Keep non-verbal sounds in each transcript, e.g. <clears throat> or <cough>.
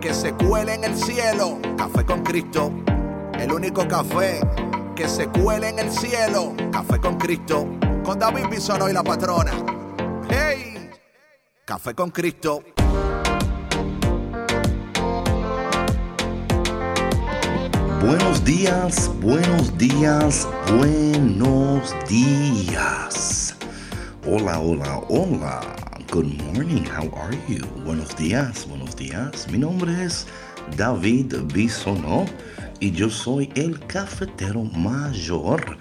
que se cuele en el cielo. Café con Cristo, el único café que se cuele en el cielo. Café con Cristo, con David Bisono y la patrona. ¡Hey! Café con Cristo. Buenos días, buenos días, buenos días. Hola, hola, hola. Good morning, how are you? Buenos días, buenos Mi nombre es David Bisonó y yo soy el cafetero mayor.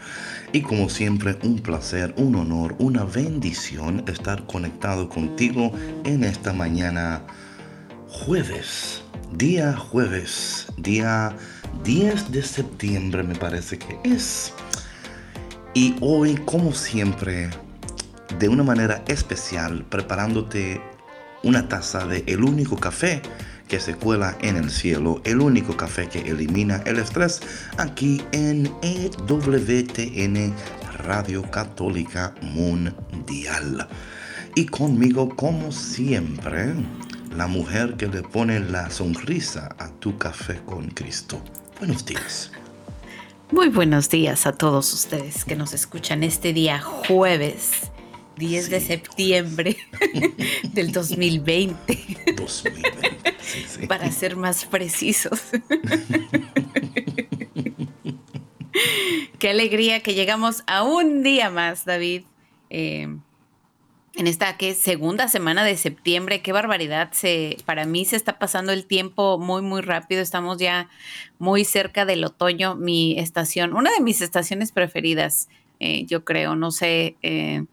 Y como siempre, un placer, un honor, una bendición estar conectado contigo en esta mañana jueves. Día jueves, día 10 de septiembre me parece que es. Y hoy, como siempre, de una manera especial preparándote una taza de el único café que se cuela en el cielo, el único café que elimina el estrés aquí en EWTN Radio Católica Mundial. Y conmigo, como siempre, la mujer que le pone la sonrisa a tu café con Cristo. Buenos días. Muy buenos días a todos ustedes que nos escuchan este día jueves 10 de septiembre <laughs> del 2020. 2020. Para ser más precisos. Qué alegría que llegamos a un día más, David. Eh, en esta ¿qué? segunda semana de septiembre, qué barbaridad. Se, para mí se está pasando el tiempo muy, muy rápido. Estamos ya muy cerca del otoño. Mi estación, una de mis estaciones preferidas, eh, yo creo, no sé. Eh,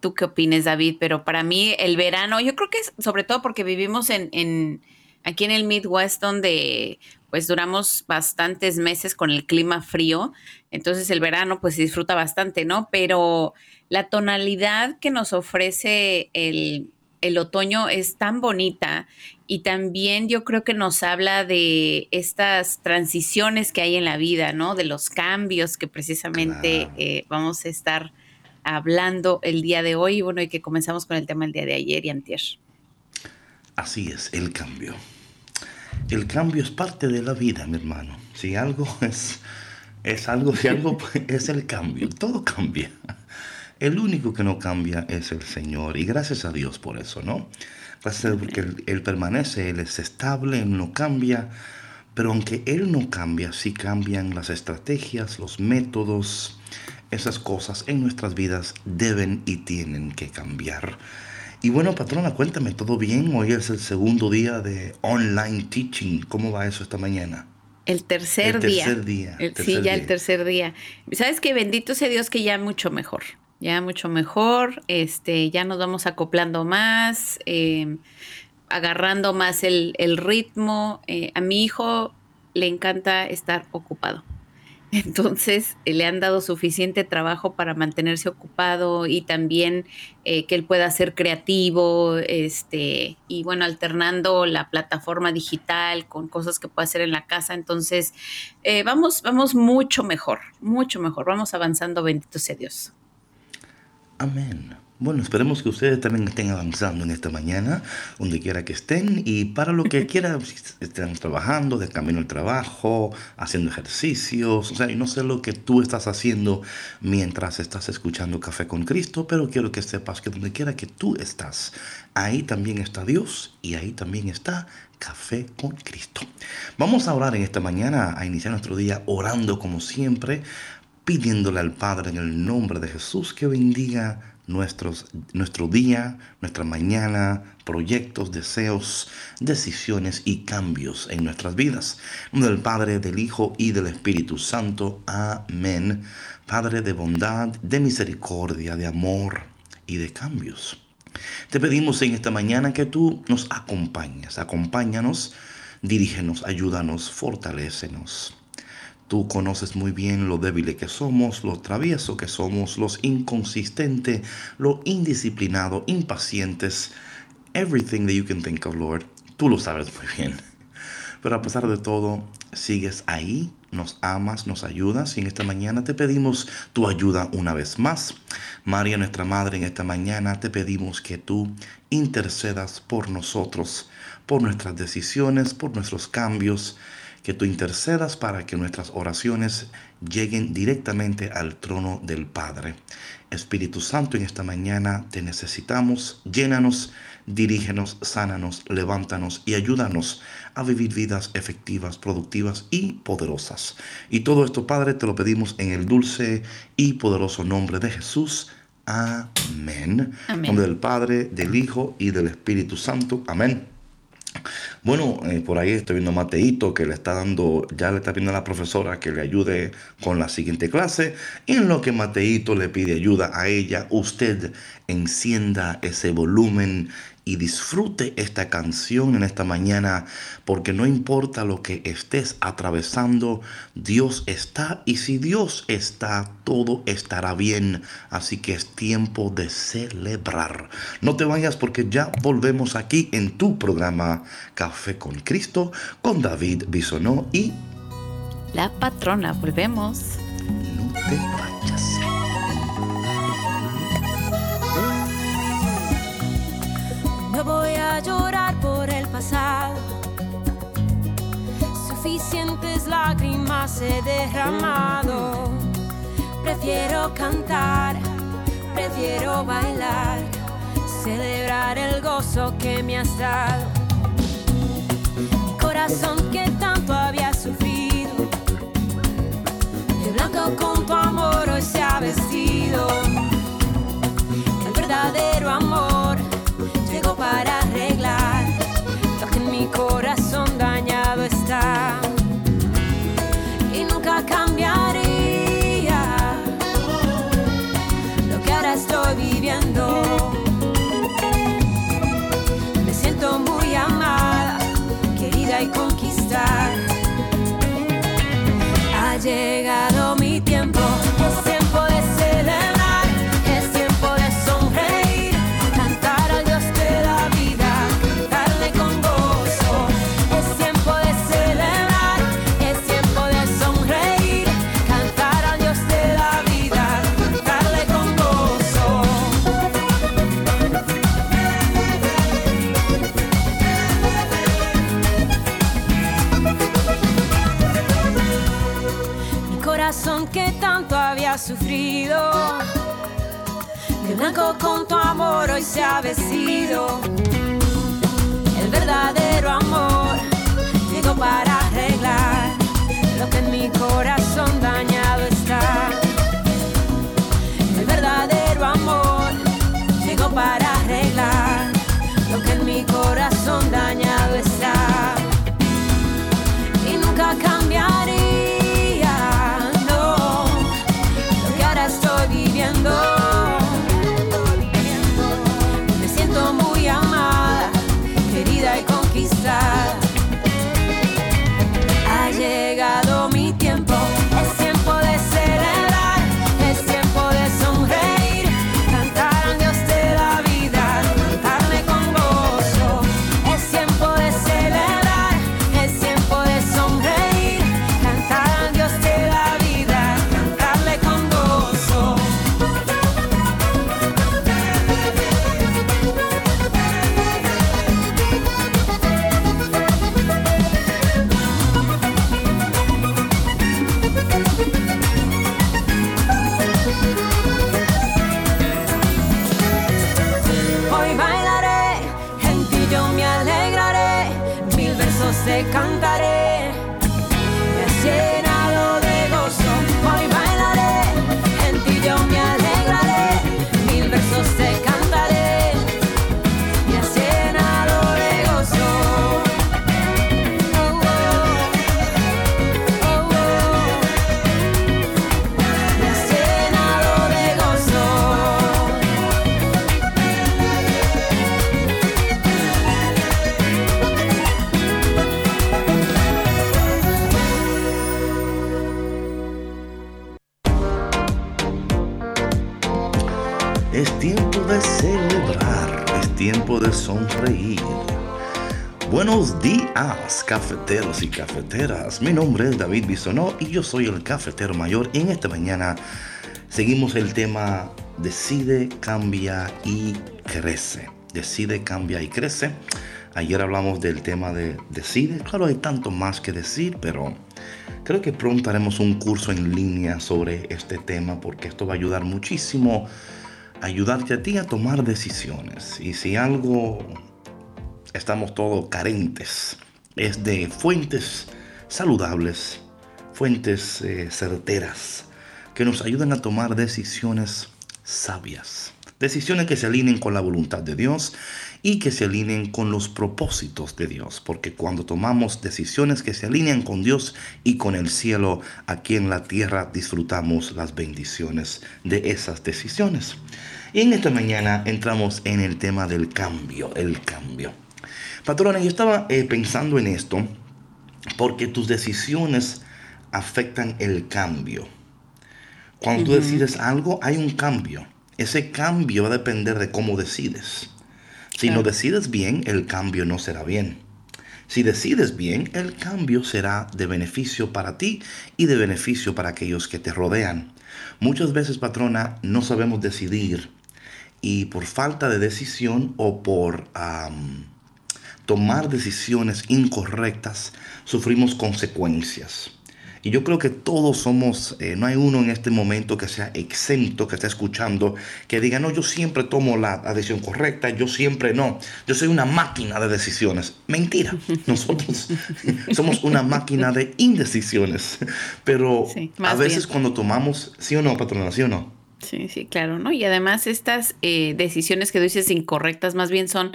tú qué opines, David, pero para mí el verano, yo creo que es sobre todo porque vivimos en, aquí en el Midwest donde pues duramos bastantes meses con el clima frío, entonces el verano pues se disfruta bastante, ¿no? Pero la tonalidad que nos ofrece el, el otoño es tan bonita y también yo creo que nos habla de estas transiciones que hay en la vida, ¿no? De los cambios que precisamente eh, vamos a estar hablando el día de hoy. Bueno, y que comenzamos con el tema el día de ayer y antier. Así es, el cambio. El cambio es parte de la vida, mi hermano. Si algo <laughs> es, es algo, si algo <laughs> es el cambio, todo cambia. El único que no cambia es el Señor. Y gracias a Dios por eso, ¿no? Gracias a Dios porque él, él permanece, Él es estable, Él no cambia. Pero aunque Él no cambia, sí cambian las estrategias, los métodos, esas cosas en nuestras vidas deben y tienen que cambiar. Y bueno, patrona, cuéntame, ¿todo bien? Hoy es el segundo día de online teaching. ¿Cómo va eso esta mañana? El tercer, el tercer día. sí, ya el tercer día. Sabes que bendito sea Dios que ya mucho mejor. Ya mucho mejor. Este, ya nos vamos acoplando más, em, agarrando más el, ritmo. Eh, a mi hijo le encanta estar ocupado. <laughs> Entonces eh, le han dado suficiente trabajo para mantenerse ocupado y también eh, que él pueda ser creativo, este, y bueno, alternando la plataforma digital con cosas que puede hacer en la casa. Entonces, eh, vamos, vamos mucho mejor, mucho mejor. Vamos avanzando, bendito sea Dios. Amén. Bueno, esperemos que ustedes también estén avanzando en esta mañana, donde quiera que estén, y para lo que quieran, estén trabajando, de camino al trabajo, haciendo ejercicios, o sea, y no sé lo que tú estás haciendo mientras estás escuchando Café con Cristo, pero quiero que sepas que donde quiera que tú estás, ahí también está Dios y ahí también está Café con Cristo. Vamos a orar en esta mañana, a iniciar nuestro día orando como siempre, pidiéndole al Padre en el nombre de Jesús que bendiga nuestros, nuestro día, nuestra mañana, proyectos, deseos, decisiones y cambios en nuestras vidas. Del Padre, del Hijo y del Espíritu Santo. Amén. Padre de bondad, de misericordia, de amor y de cambios. Te pedimos en esta mañana que tú nos acompañes. Acompáñanos Dirígenos, ayúdanos, fortalécenos. Tú conoces muy bien lo débiles que somos, lo travieso que somos, los inconsistentes, lo indisciplinado, impacientes. Everything that you can think of, Lord. Tú lo sabes muy bien. Pero a pesar de todo, sigues ahí, nos amas, nos ayudas y en esta mañana te pedimos tu ayuda una vez más. María, nuestra Madre, en esta mañana te pedimos que tú intercedas por nosotros, por nuestras decisiones, por nuestros cambios que tú intercedas para que nuestras oraciones lleguen directamente al trono del Padre. Espíritu Santo, en esta mañana te necesitamos, llénanos, dirígenos, sánanos, levántanos y ayúdanos a vivir vidas efectivas, productivas y poderosas. Y todo esto, Padre, te lo pedimos en el dulce y poderoso nombre de Jesús. Amén. En nombre del Padre, del Hijo y del Espíritu Santo. Amén. Bueno, eh, por ahí estoy viendo a Mateito que le está dando, ya le está pidiendo a la profesora que le ayude con la siguiente clase. Y en lo que Mateito le pide ayuda a ella, usted encienda ese volumen y disfrute esta canción en esta mañana, porque no importa lo que estés atravesando, Dios está y si Dios está, todo estará bien. Así que es tiempo de celebrar. No te vayas porque ya volvemos aquí en tu programa Café con Cristo con David Bisonó y la patrona. Volvemos. No te vayas. Llorar por el pasado. Suficientes lágrimas he derramado. Prefiero cantar, prefiero bailar, celebrar el gozo que me has dado. Corazón Ha sufrido, de blanco con tu amor hoy se ha vestido. El verdadero amor llegó para arreglar lo que en mi corazón dañado está. El verdadero amor llegó para arreglar lo que en mi corazón cafeteros y cafeteras. Mi nombre es David Bisonó y yo soy el cafetero mayor. En esta mañana seguimos el tema Decide, cambia y crece. Decide, cambia y crece. Ayer hablamos del tema de decide. Claro, hay tanto más que decir, pero creo que pronto haremos un curso en línea sobre este tema porque esto va a ayudar muchísimo a ayudarte a ti a tomar decisiones. Y si algo estamos todos carentes es de fuentes saludables, fuentes eh, certeras que nos ayudan a tomar decisiones sabias. Decisiones que se alineen con la voluntad de Dios y que se alineen con los propósitos de Dios. Porque cuando tomamos decisiones que se alinean con Dios y con el cielo, aquí en la tierra disfrutamos las bendiciones de esas decisiones. Y en esta mañana entramos en el tema del cambio, el cambio. Patrona, yo estaba eh, pensando en esto porque tus decisiones afectan el cambio. Cuando tú decides algo, hay un cambio. Ese cambio va a depender de cómo decides. Si no decides bien, el cambio no será bien. Si decides bien, el cambio será de beneficio para ti y de beneficio para aquellos que te rodean. Muchas veces, patrona, no sabemos decidir y por falta de decisión o por tomar decisiones incorrectas, sufrimos consecuencias. Y yo creo que todos somos, eh, no hay uno en este momento que sea exento, que esté escuchando, que diga, no, yo siempre tomo la, decisión correcta, yo siempre no, yo soy una máquina de decisiones. Mentira, <laughs> nosotros <laughs> somos una máquina de indecisiones. Pero a veces cuando tomamos, sí o no, patrona, sí o no. Sí, sí, claro, ¿no? Y además estas eh, decisiones que dices incorrectas más bien son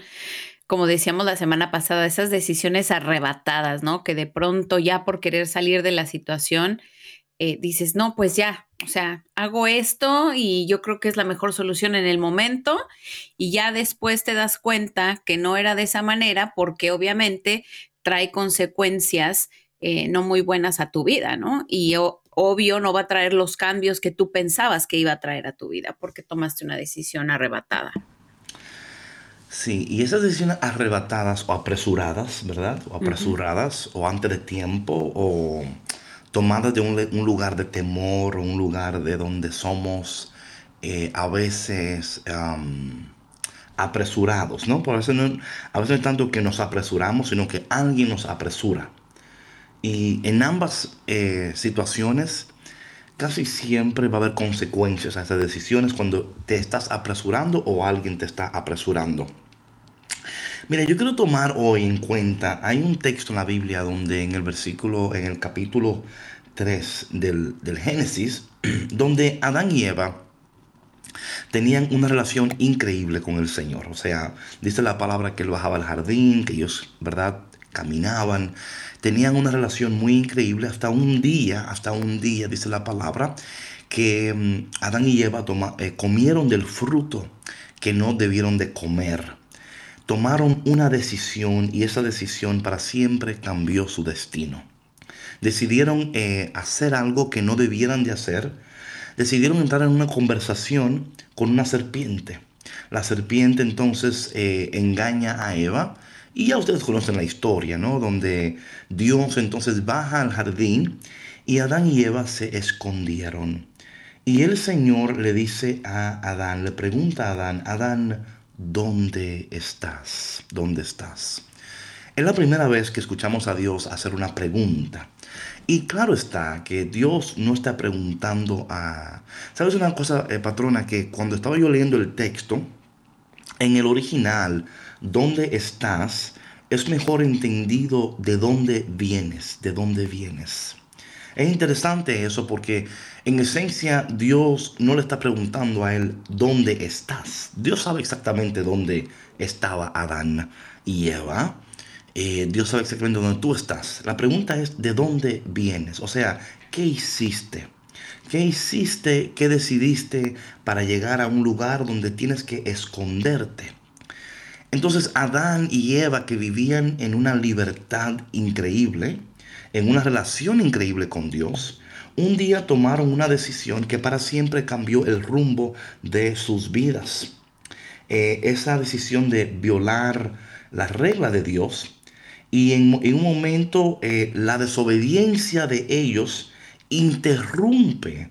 como decíamos la semana pasada, esas decisiones arrebatadas, ¿no? Que de pronto ya por querer salir de la situación, eh, dices, no, pues ya, o sea, hago esto y yo creo que es la mejor solución en el momento y ya después te das cuenta que no era de esa manera porque obviamente trae consecuencias eh, no muy buenas a tu vida, ¿no? Y obvio no va a traer los cambios que tú pensabas que iba a traer a tu vida porque tomaste una decisión arrebatada. Sí, y esas decisiones arrebatadas o apresuradas, ¿verdad? O apresuradas o antes de tiempo o tomadas de un, lugar de temor o un lugar de donde somos eh, a veces apresurados, ¿no? Por eso no, a veces no es tanto que nos apresuramos, sino que alguien nos apresura. Y en ambas eh, situaciones casi siempre va a haber consecuencias a esas decisiones cuando te estás apresurando o alguien te está apresurando. Mira, yo quiero tomar hoy en cuenta, hay un texto en la Biblia donde en el versículo, en el capítulo 3 del, Génesis, <clears throat> donde Adán y Eva tenían una relación increíble con el Señor. O sea, dice la palabra que él bajaba al jardín, que ellos, ¿verdad? Caminaban, tenían una relación muy increíble hasta un día, hasta un día, dice la palabra, que mm, Adán y Eva eh, comieron del fruto que no debieron de comer tomaron una decisión y esa decisión para siempre cambió su destino. Decidieron eh, hacer algo que no debieran de hacer. Decidieron entrar en una conversación con una serpiente. La serpiente entonces eh, engaña a Eva. Y ya ustedes conocen la historia, ¿no? Donde Dios entonces baja al jardín y Adán y Eva se escondieron. Y el Señor le dice a Adán, le pregunta a Adán, Adán, ¿dónde estás? ¿Dónde estás? Es la primera vez que escuchamos a Dios hacer una pregunta. Y claro está que Dios no está preguntando a... ¿Sabes una cosa, eh, patrona? Que cuando estaba yo leyendo el texto, en el original, ¿dónde estás? Es mejor entendido de dónde vienes, de dónde vienes. Es interesante eso porque en esencia Dios no le está preguntando a él dónde estás. Dios sabe exactamente dónde estaba Adán y Eva. Eh, Dios sabe exactamente dónde tú estás. La pregunta es de dónde vienes. O sea, ¿qué hiciste? ¿Qué hiciste? ¿Qué decidiste para llegar a un lugar donde tienes que esconderte? Entonces Adán y Eva que vivían en una libertad increíble, en una relación increíble con Dios, un día tomaron una decisión que para siempre cambió el rumbo de sus vidas. Eh, esa decisión de violar la regla de Dios y en, un momento eh, la desobediencia de ellos interrumpe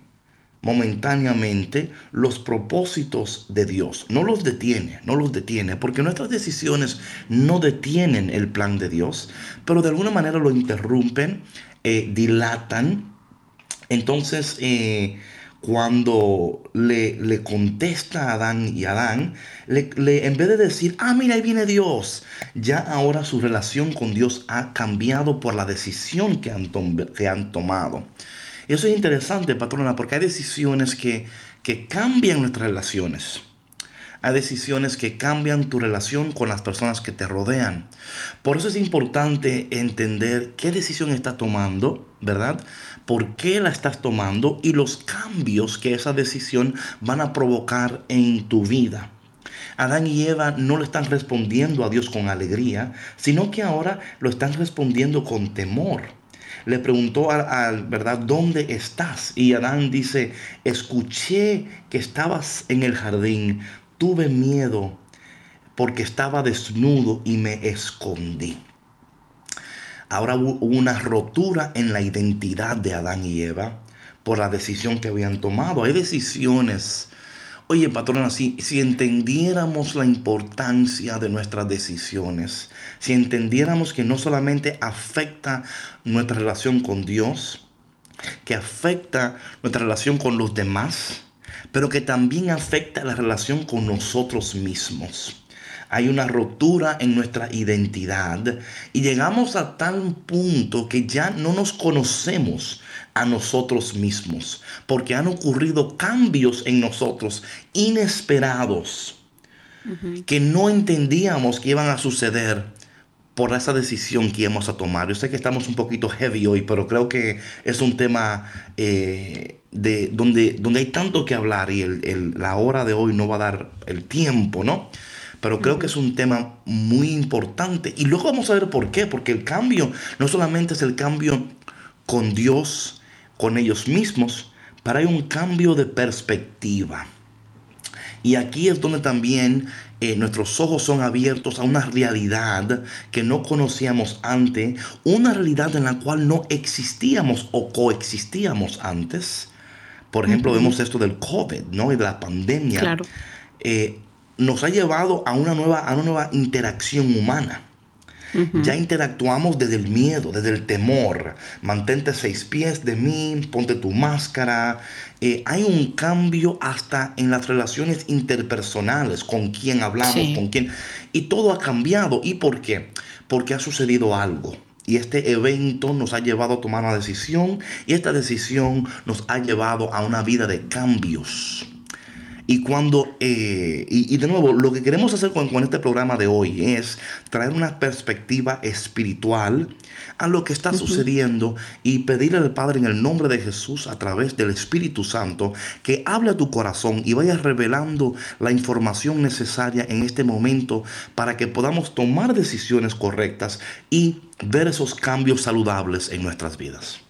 momentáneamente los propósitos de Dios. No los detiene, no los detiene, porque nuestras decisiones no detienen el plan de Dios, pero de alguna manera lo interrumpen, eh, dilatan. Entonces, eh, cuando le, le, contesta a Adán y Adán, le, en vez de decir, ah, mira, ahí viene Dios, ya ahora su relación con Dios ha cambiado por la decisión que han, que han tomado. Eso es interesante, patrona, porque hay decisiones que, que cambian nuestras relaciones. Hay decisiones que cambian tu relación con las personas que te rodean. Por eso es importante entender qué decisión estás tomando, ¿verdad? ¿Por qué la estás tomando? Y los cambios que esa decisión van a provocar en tu vida. Adán y Eva no le están respondiendo a Dios con alegría, sino que ahora lo están respondiendo con temor le preguntó al, ¿verdad? ¿Dónde estás? Y Adán dice, escuché que estabas en el jardín, tuve miedo porque estaba desnudo y me escondí. Ahora hubo una rotura en la identidad de Adán y Eva por la decisión que habían tomado. Hay decisiones Oye, patrona, si, si entendiéramos la importancia de nuestras decisiones, si entendiéramos que no solamente afecta nuestra relación con Dios, que afecta nuestra relación con los demás, pero que también afecta la relación con nosotros mismos. Hay una rotura en nuestra identidad y llegamos a tal punto que ya no nos conocemos a nosotros mismos, porque han ocurrido cambios en nosotros inesperados que no entendíamos que iban a suceder por esa decisión que íbamos a tomar. Yo sé que estamos un poquito heavy hoy, pero creo que es un tema eh, de, donde, donde hay tanto que hablar y la hora de hoy no va a dar el tiempo, ¿no? Pero creo que es un tema muy importante. Y luego vamos a ver por qué. Porque el cambio no solamente es el cambio con Dios, con ellos mismos, para hay un cambio de perspectiva. Y aquí es donde también eh, nuestros ojos son abiertos a una realidad que no conocíamos antes, una realidad en la cual no existíamos o coexistíamos antes. Por ejemplo, vemos esto del COVID, ¿no? Y de la pandemia. Claro. Eh, nos ha llevado a una nueva, a una nueva interacción humana. Ya interactuamos desde el miedo, desde el temor. Mantente seis pies de mí, ponte tu máscara. Eh, hay un cambio hasta en las relaciones interpersonales, con quién hablamos, con quién. Y todo ha cambiado. ¿Y por qué? Porque ha sucedido algo. Y este evento nos ha llevado a tomar una decisión y esta decisión nos ha llevado a una vida de cambios. Y cuando, eh, y, de nuevo, lo que queremos hacer con, este programa de hoy es traer una perspectiva espiritual a lo que está sucediendo y pedirle al Padre en el nombre de Jesús a través del Espíritu Santo que hable a tu corazón y vaya revelando la información necesaria en este momento para que podamos tomar decisiones correctas y ver esos cambios saludables en nuestras vidas.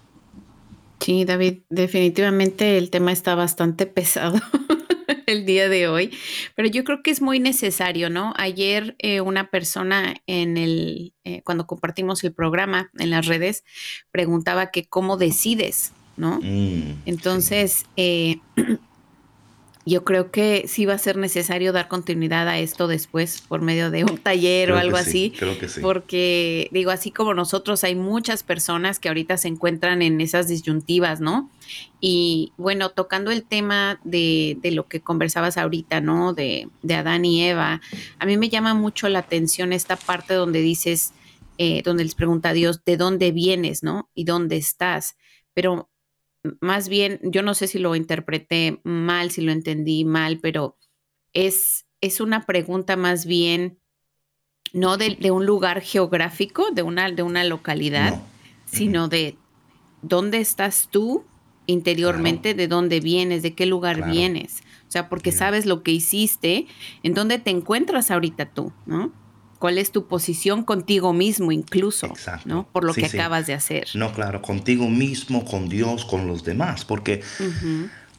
Sí, David, definitivamente el tema está bastante pesado. <laughs> el día de hoy, pero yo creo que es muy necesario, ¿no? Ayer eh, una persona en el, eh, cuando compartimos el programa en las redes, preguntaba que cómo decides, ¿no? Mm, Entonces, eh, <clears throat> yo creo que sí va a ser necesario dar continuidad a esto después por medio de un taller o algo así. Creo que sí. Porque digo, así como nosotros, hay muchas personas que ahorita se encuentran en esas disyuntivas, ¿no? Y bueno, tocando el tema de, de lo que conversabas ahorita, ¿no? De, de, Adán y Eva, a mí me llama mucho la atención esta parte donde dices, eh, donde les pregunta a Dios, ¿de dónde vienes, ¿no? ¿Y dónde estás? Pero más bien, yo no sé si lo interpreté mal, si lo entendí mal, pero es, es una pregunta más bien, no de, un lugar geográfico, de una, de una localidad, sino de dónde estás tú interiormente, de dónde vienes, de qué lugar vienes. O sea, porque sabes lo que hiciste, en dónde te encuentras ahorita tú, ¿no? Cuál es tu posición contigo mismo incluso, Exacto. ¿no? Por lo Sí, que sí. acabas de hacer. No, claro, contigo mismo, con Dios, con los demás, porque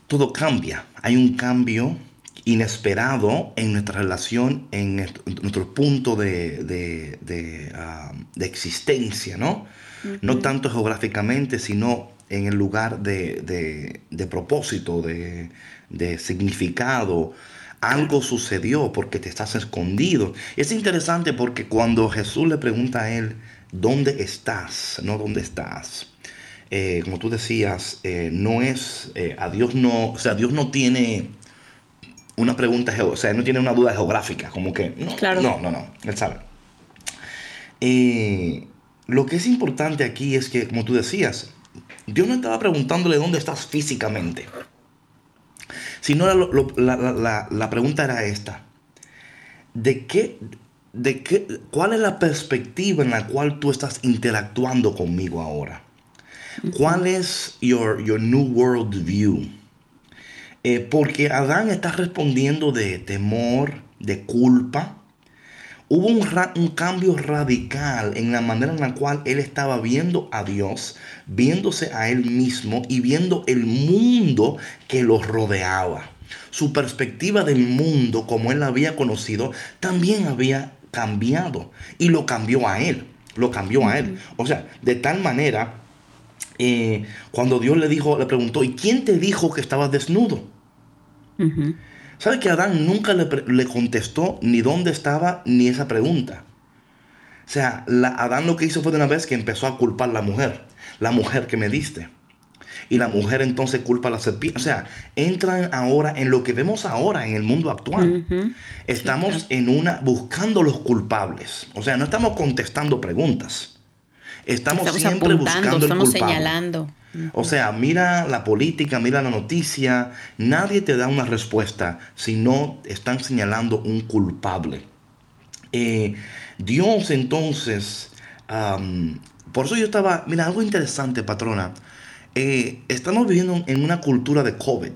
todo cambia. Hay un cambio inesperado en nuestra relación, en nuestro, punto de, de- de, ah, de existencia, ¿no? No tanto geográficamente, sino en el lugar de, de- de propósito, de, de significado. Algo sucedió porque te estás escondido. Es interesante porque cuando Jesús le pregunta a él, ¿dónde estás? No, ¿dónde estás? Eh, como tú decías, eh, no es, eh, a Dios no, o sea, Dios no tiene una pregunta, o sea, no tiene una duda geográfica, como que, no, Claro. no, no, no, él sabe. Lo que es importante aquí es que, como tú decías, Dios no estaba preguntándole dónde estás físicamente, sino la, lo- la- la- la- la pregunta era esta, ¿de qué, de qué, cuál es la perspectiva en la cual tú estás interactuando conmigo ahora? ¿Cuál es your, your new world view? Eh, porque Adán está respondiendo de temor, de culpa. Hubo un, cambio radical en la manera en la cual él estaba viendo a Dios, viéndose a él mismo y viendo el mundo que los rodeaba. Su perspectiva del mundo como él la había conocido también había cambiado y lo cambió a él. Lo cambió a él. O sea, de tal manera eh, cuando Dios le dijo, le preguntó, ¿y quién te dijo que estabas desnudo? Ujú. ¿Sabe que Adán nunca le, le contestó ni dónde estaba ni esa pregunta? O sea, la- Adán lo que hizo fue de una vez que empezó a culpar a la mujer, la mujer que me diste. Y la mujer entonces culpa a la serpiente. O sea, entran ahora en lo que vemos ahora en el mundo actual. Estamos en una buscando los culpables. O sea, no estamos contestando preguntas. Estamos, Estamos siempre buscando el estamos culpable. señalando. O sea, mira la política, mira la noticia, nadie te da una respuesta si no están señalando un culpable. Eh, Dios entonces, por eso yo estaba, mira, algo interesante, patrona, Eh, estamos viviendo en una cultura de COVID.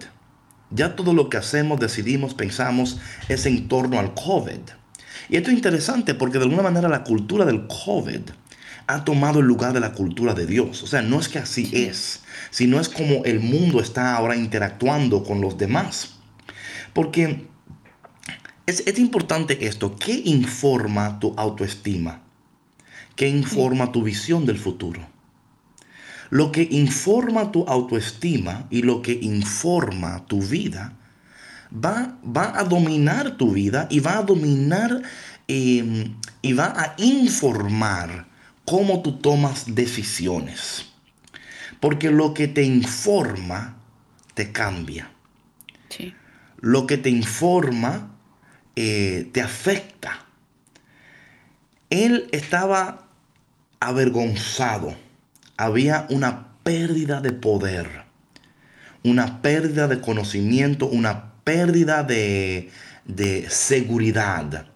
Ya todo lo que hacemos, decidimos, pensamos es en torno al COVID. Y esto es interesante porque de alguna manera la cultura del COVID ha tomado el lugar de la cultura de Dios. O sea, no es que así es, sino es como el mundo está ahora interactuando con los demás. Porque es, es importante esto. ¿Qué informa tu autoestima? ¿Qué informa tu visión del futuro? Lo que informa tu autoestima y lo que informa tu vida va, va a dominar tu vida y va a dominar eh, y va a informar cómo tú tomas decisiones. Porque lo que te informa te cambia. Sí. Lo que te informa eh, te afecta. Él estaba avergonzado. Había una pérdida de poder, una pérdida de conocimiento, una pérdida de, de seguridad.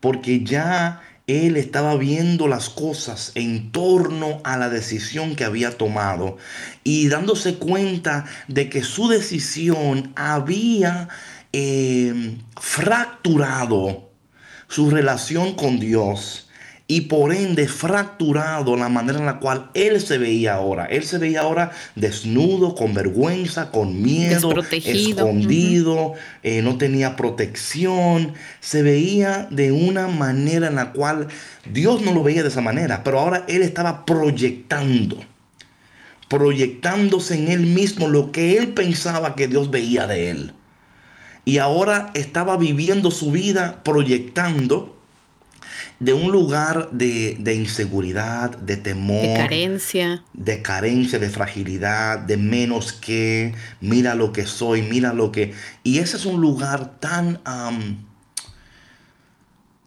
Porque ya él estaba viendo las cosas en torno a la decisión que había tomado y dándose cuenta de que su decisión había eh, fracturado su relación con Dios y por ende fracturado la manera en la cual él se veía ahora. Él se veía ahora desnudo, con vergüenza, con miedo, escondido, eh, no tenía protección. Se veía de una manera en la cual Dios no lo veía de esa manera, pero ahora él estaba proyectando proyectándose en él mismo lo que él pensaba que Dios veía de él. Y ahora estaba viviendo su vida proyectando de un lugar de, de inseguridad, de temor, De carencia. de carencia, de fragilidad, de menos que, mira lo que soy, mira lo que... Y ese es un lugar tan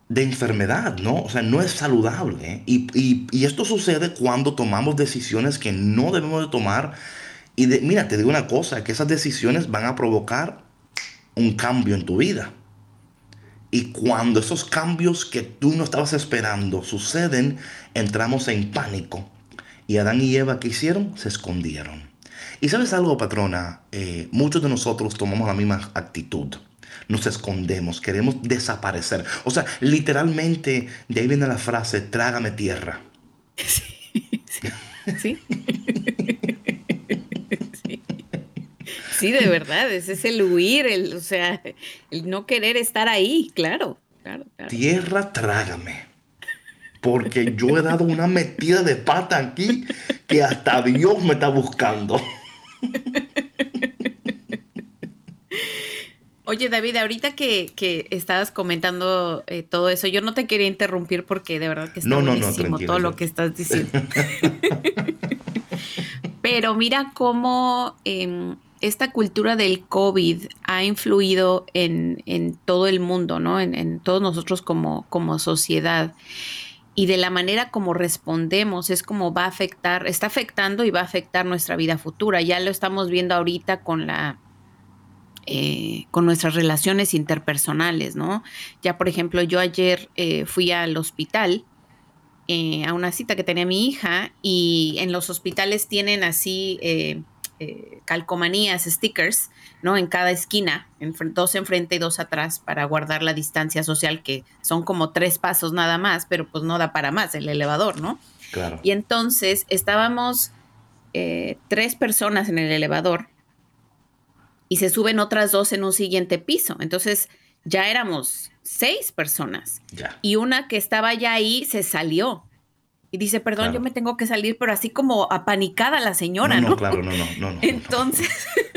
de enfermedad, ¿no? O sea, no es saludable. ¿eh? Y, y- y esto sucede cuando tomamos decisiones que no debemos de tomar. Y de- mira, te digo una cosa, que esas decisiones van a provocar un cambio en tu vida. Y cuando esos cambios que tú no estabas esperando suceden, entramos en pánico. Y Adán y Eva, ¿qué hicieron? Se escondieron. Y sabes algo, patrona, Eh, muchos de nosotros tomamos la misma actitud. Nos escondemos, queremos desaparecer. O sea, literalmente de ahí viene la frase, trágame tierra. <laughs> Sí. sí. <laughs> Sí, de verdad, ese es el huir, el, o sea, el no querer estar ahí, claro, claro, claro. Tierra, trágame. Porque yo he dado una metida de pata aquí que hasta Dios me está buscando. Oye, David, ahorita que, que estabas comentando eh, todo eso, yo no te quería interrumpir porque de verdad que está No, no, no, buenísimo tranquila, todo lo que estás diciendo. <laughs> Pero mira cómo em, esta cultura del COVID ha influido en, todo el mundo, ¿no? En, en todos nosotros como, como sociedad. Y de la manera como respondemos es como va a afectar, está afectando y va a afectar nuestra vida futura. Ya lo estamos viendo ahorita con la eh, con nuestras relaciones interpersonales, ¿no? Ya, por ejemplo, yo ayer eh, fui al hospital eh, a una cita que tenía mi hija y en los hospitales tienen así eh, calcomanías, stickers, ¿no? En cada esquina, enfre- dos enfrente y dos atrás para guardar la distancia social, que son como tres pasos nada más, pero pues no da para más el elevador, ¿no? Claro. Y entonces estábamos eh, tres personas en el elevador y se suben otras dos en un siguiente piso. Entonces ya éramos seis personas Ya. y una que estaba ya ahí se salió. Y dice, perdón, Claro. yo me tengo que salir, pero así como apanicada la señora, no, ¿no? no, claro, no, no, no. no. <laughs> Entonces,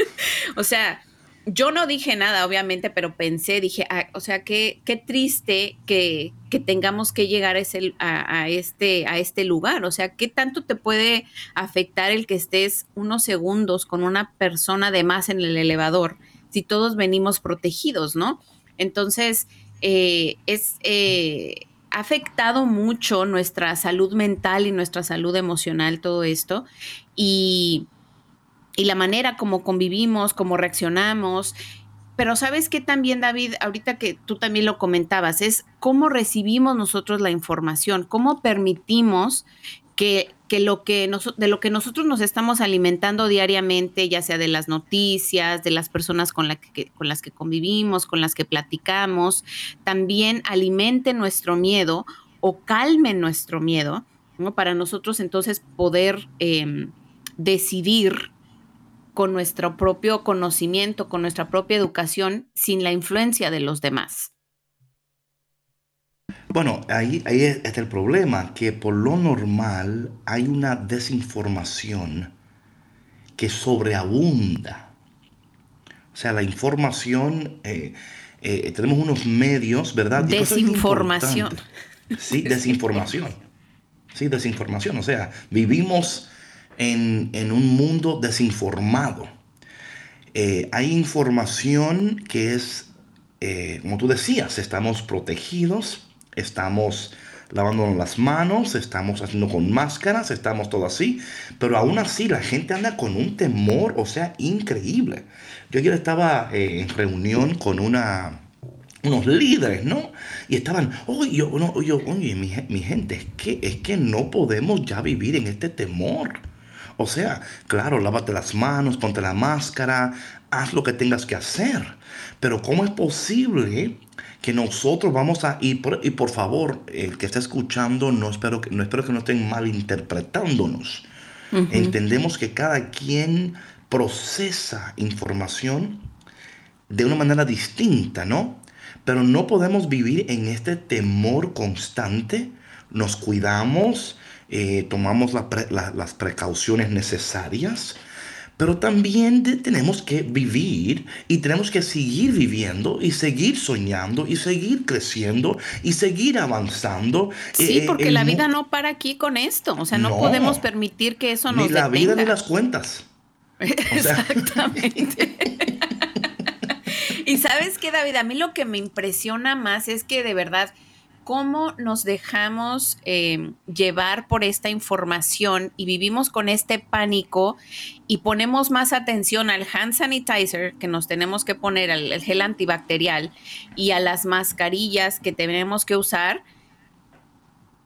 <laughs> o sea, yo no dije nada, obviamente, pero pensé, dije, ah, o sea, qué, qué triste que, que tengamos que llegar a, ese, a, a este, a este lugar. O sea, qué tanto te puede afectar el que estés unos segundos con una persona de más en el elevador si todos venimos protegidos, ¿no? Entonces, eh, es... eh, ha afectado mucho nuestra salud mental y nuestra salud emocional todo esto y, y la manera como convivimos, como reaccionamos. Pero sabes que también, David, ahorita que tú también lo comentabas, es cómo recibimos nosotros la información, cómo permitimos que, que lo que de lo que nosotros nos estamos alimentando diariamente, ya sea de las noticias, de las personas con, que- con las que convivimos, con las que platicamos, también alimente nuestro miedo o calme nuestro miedo, ¿no? Para nosotros entonces poder em, decidir con nuestro propio conocimiento, con nuestra propia educación, sin la influencia de los demás. Bueno, ahí, ahí está el problema, que por lo normal hay una desinformación que sobreabunda. O sea, la información, eh, eh, tenemos unos medios, ¿verdad? Es Desinformación. Sí, desinformación. Sí, desinformación. O sea, vivimos en, en un mundo desinformado. Eh, hay información que es, como tú decías, estamos protegidos, estamos lavándonos las manos, estamos haciendo con máscaras, estamos todo así, pero aún así la gente anda con un temor, o sea, increíble. Yo ayer estaba eh, en reunión con una, unos líderes, ¿no? Y estaban, oye, yo, oye mi, mi gente, es que, es que no podemos ya vivir en este temor. O sea, claro, lávate las manos, ponte la máscara, haz lo que tengas que hacer. Pero ¿cómo es posible que nosotros vamos a... Y por, y por favor, el que está escuchando, no espero que no, espero que no estén malinterpretándonos. Entendemos que cada quien procesa información de una manera distinta, ¿no? Pero no podemos vivir en este temor constante. Nos cuidamos, eh, tomamos la pre- la- las precauciones necesarias, pero también de- tenemos que vivir y tenemos que seguir viviendo y seguir soñando y seguir creciendo y seguir avanzando. Sí, Eh, porque la vida no para aquí con esto. O sea, no, No. podemos permitir que eso nos Ni la vida ni las cuentas. <laughs> Exactamente. <laughs> y sabes qué, David, a mí lo que me impresiona más es que de verdad, cómo nos dejamos eh, llevar por esta información y vivimos con este pánico y ponemos más atención al hand sanitizer que nos tenemos que poner, al el gel antibacterial y a las mascarillas que tenemos que usar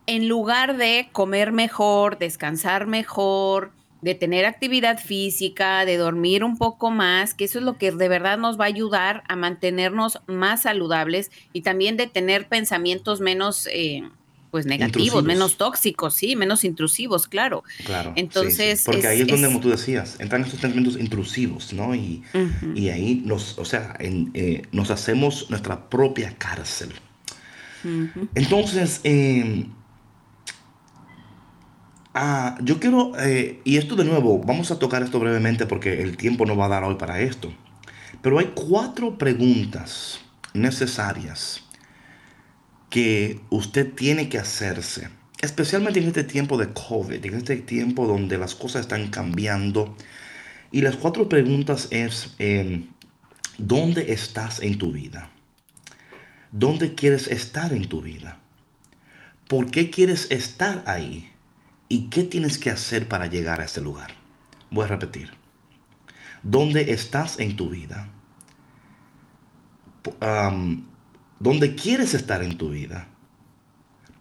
en lugar de comer mejor, descansar mejor, de tener actividad física, de dormir un poco más, que eso es lo que de verdad nos va a ayudar a mantenernos más saludables y también de tener pensamientos menos, eh, pues negativos, Intrusivos. menos tóxicos, sí, menos intrusivos, claro. Claro. sí, sí. Entonces, Porque es- ahí es donde, es- como tú decías, entran esos pensamientos intrusivos, ¿no? Y, y ahí nos, o sea, en, eh, nos hacemos nuestra propia cárcel. Entonces, eh, ah, yo quiero, eh, y esto de nuevo, vamos a tocar esto brevemente porque el tiempo no va a dar hoy para esto. Pero hay cuatro preguntas necesarias que usted tiene que hacerse, especialmente en este tiempo de COVID, en este tiempo donde las cosas están cambiando. Y las cuatro preguntas es, eh, ¿dónde estás en tu vida? ¿Dónde quieres estar en tu vida? ¿Por qué quieres estar ahí? ¿Y qué tienes que hacer para llegar a ese lugar? Voy a repetir. ¿Dónde estás en tu vida? ¿Dónde quieres estar en tu vida?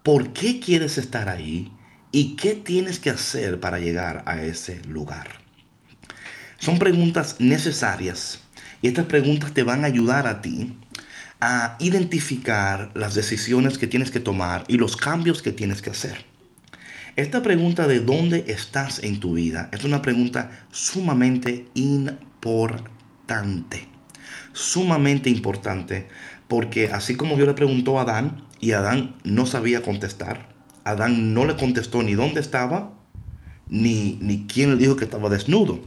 ¿Por qué quieres estar ahí? ¿Y qué tienes que hacer para llegar a ese lugar? Son preguntas necesarias y estas preguntas te van a ayudar a ti a identificar las decisiones que tienes que tomar y los cambios que tienes que hacer. Esta pregunta de dónde estás en tu vida es una pregunta sumamente importante. Sumamente importante porque así como yo le preguntó a Adán y Adán no sabía contestar, Adán no le contestó ni dónde estaba, ni, ni quién le dijo que estaba desnudo.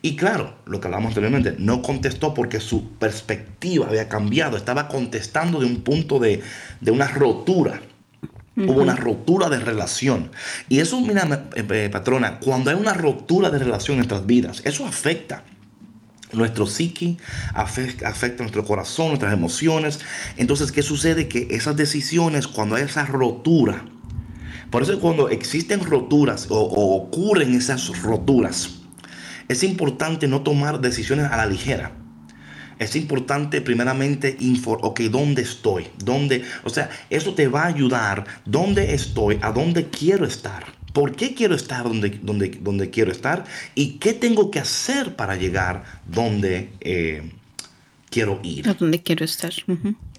Y claro, lo que hablamos anteriormente, no contestó porque su perspectiva había cambiado, estaba contestando de un punto de, de una rotura. Hubo una rotura de relación. Y eso, mira, eh, eh, patrona, cuando hay una rotura de relación en nuestras vidas, eso afecta nuestro psiqui, afecta, afecta nuestro corazón, nuestras emociones. Entonces, ¿qué sucede? Que esas decisiones, cuando hay esa rotura, por eso cuando existen roturas o, o ocurren esas roturas, es importante no tomar decisiones a la ligera. Es importante primeramente informar, ok, ¿dónde estoy? ¿Dónde? O sea, eso te va a ayudar. ¿Dónde estoy? ¿A dónde quiero estar? ¿Por qué quiero estar donde, donde, donde quiero estar? ¿Y qué tengo que hacer para llegar donde eh, quiero ir? ¿A dónde quiero estar?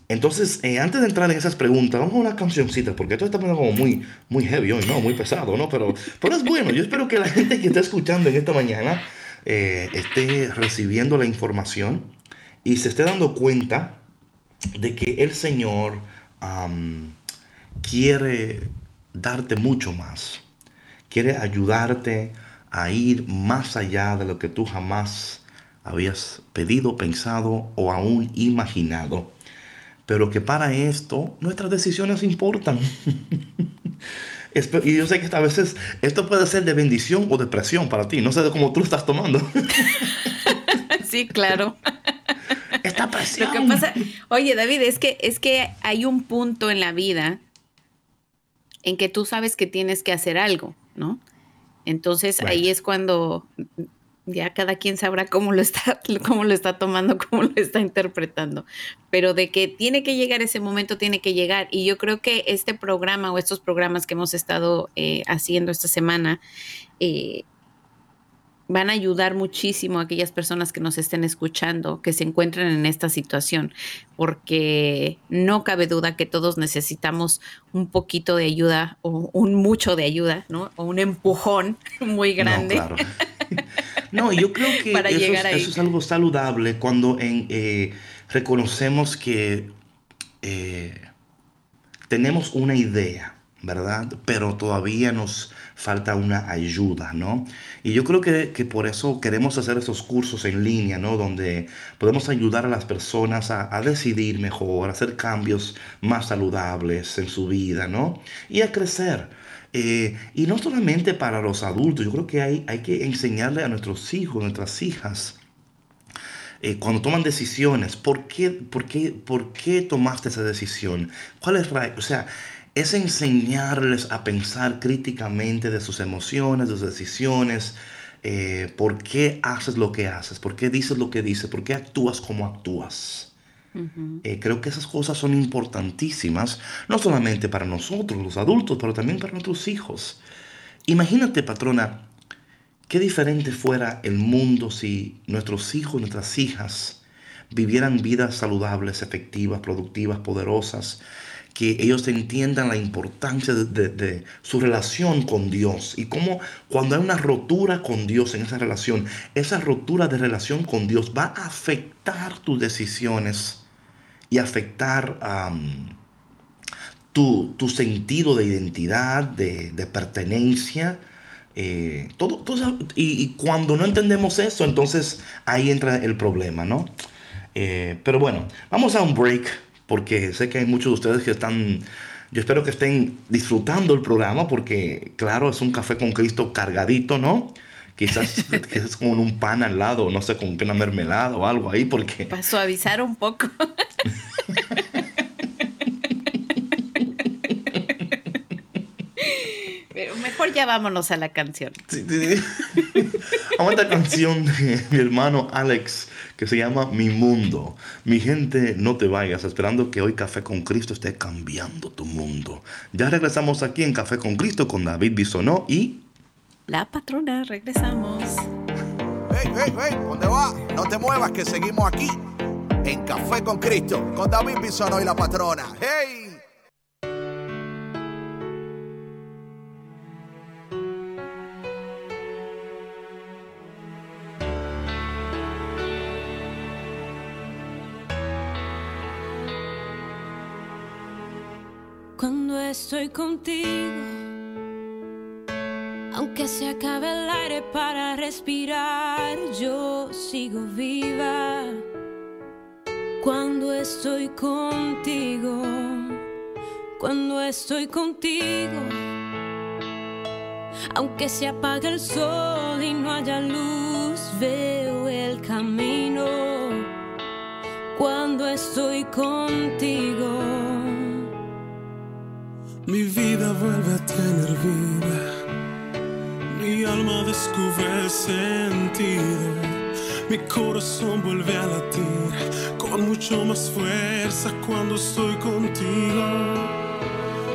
Entonces, eh, antes de entrar en esas preguntas, vamos a una cancioncita, porque esto está poniendo como muy, muy heavy hoy, ¿no? Muy pesado, ¿no? Pero, pero es bueno. Yo espero que la gente que está escuchando en esta mañana eh, esté recibiendo la información y se esté dando cuenta de que el Señor am, quiere darte mucho más. Quiere ayudarte a ir más allá de lo que tú jamás habías pedido, pensado o aún imaginado. Pero que para esto nuestras decisiones importan. <laughs> Y yo sé que a veces esto puede ser de bendición o de presión para ti. No sé de cómo tú lo estás tomando. <laughs> Sí, claro. Esta. Lo que pasa, oye David, es que es que hay un punto en la vida en que tú sabes que tienes que hacer algo, ¿no? Entonces ahí es cuando ya cada quien sabrá cómo lo está, cómo lo está tomando, cómo lo está interpretando. Pero de que tiene que llegar ese momento, tiene que llegar. Y yo creo que este programa o estos programas que hemos estado eh, haciendo esta semana eh, van a ayudar muchísimo a aquellas personas que nos estén escuchando, que se encuentren en esta situación, porque no cabe duda que todos necesitamos un poquito de ayuda o un mucho de ayuda, ¿no? O un empujón <laughs> muy grande. <laughs> No, claro. No, yo creo que Para eso, llegar es, ahí. eso es algo saludable cuando en, eh, reconocemos que eh, tenemos una idea, ¿verdad? Pero todavía nos falta una ayuda, ¿no? Y yo creo que, que por eso queremos hacer esos cursos en línea, ¿no? Donde podemos ayudar a las personas a, decidir mejor, a hacer cambios más saludables en su vida, ¿no? Y a crecer. Eh, y no solamente para los adultos, yo creo que hay, hay que enseñarle a nuestros hijos, nuestras hijas, eh, cuando toman decisiones, ¿por qué, por, qué, ¿por qué tomaste esa decisión? ¿Cuál es ra- O sea, es enseñarles a pensar críticamente de sus emociones, de sus decisiones, eh, por qué haces lo que haces, por qué dices lo que dices, por qué actúas como actúas. Eh, creo que esas cosas son importantísimas, no solamente para nosotros, los adultos, pero también para nuestros hijos. Imagínate, patrona, qué diferente fuera el mundo si nuestros hijos, nuestras hijas vivieran vidas saludables, efectivas, productivas, poderosas, que ellos entiendan la importancia de, su relación con Dios y cómo cuando hay una rotura con Dios en esa relación, esa rotura de relación con Dios va a afectar tus decisiones y afectar tu, tu sentido de identidad, de, de pertenencia. eh, todo, y cuando no entendemos eso, entonces ahí entra el problema, ¿no? Eh, pero bueno, vamos a un break porque sé que hay muchos de ustedes que están, yo espero que estén disfrutando el programa porque claro, es un café con Cristo cargadito, ¿no? Quizás, <laughs> quizás con un pan al lado, no sé, con una mermelada o algo ahí porque... Para suavizar un poco. <laughs> Pero mejor ya vámonos a la canción. Sí, sí, sí. Vamos a esta canción de mi hermano Alex que se llama Mi Mundo. Mi gente, no te vayas, esperando que hoy Café con Cristo esté cambiando tu mundo. Ya regresamos aquí en Café con Cristo con David Bisonó y La patrona, regresamos. Hey, hey, hey, ¿dónde va? No te muevas que seguimos aquí en Café con Cristo, con David Bisono y la patrona. ¡Hey! Estoy contigo, aunque se acabe el aire para respirar, yo sigo viva. Cuando estoy contigo, cuando estoy contigo, aunque se apague el sol y no haya luz, veo el camino. Cuando estoy contigo. Mi vida vuelve a tener vida. Mi alma descubre sentido. Mi corazón vuelve a latir con mucho más fuerza cuando estoy contigo.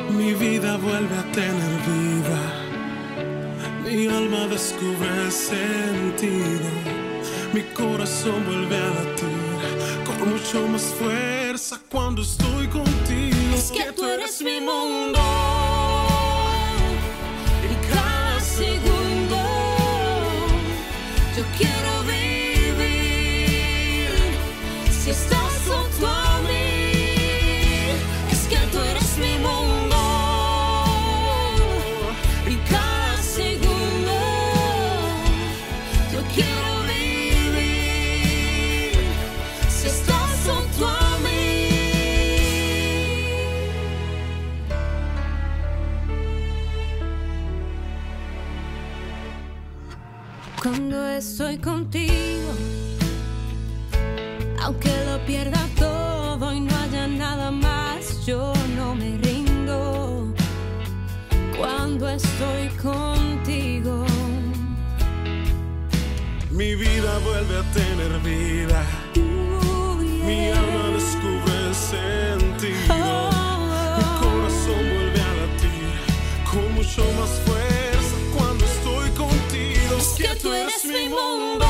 Mi vida vuelve a tener vida. Mi alma descubre sentido. Mi corazón vuelve a latir con mucho más fuerza cuando estoy contigo. Es que tú eres mi mundo. Cuando estoy contigo, aunque lo pierda todo y no haya nada más, yo no me rindo. Cuando estoy contigo, Mi vida vuelve a tener vida. Mi alma descubre sentido. Mi Oh, corazón vuelve a latir con mucho más tú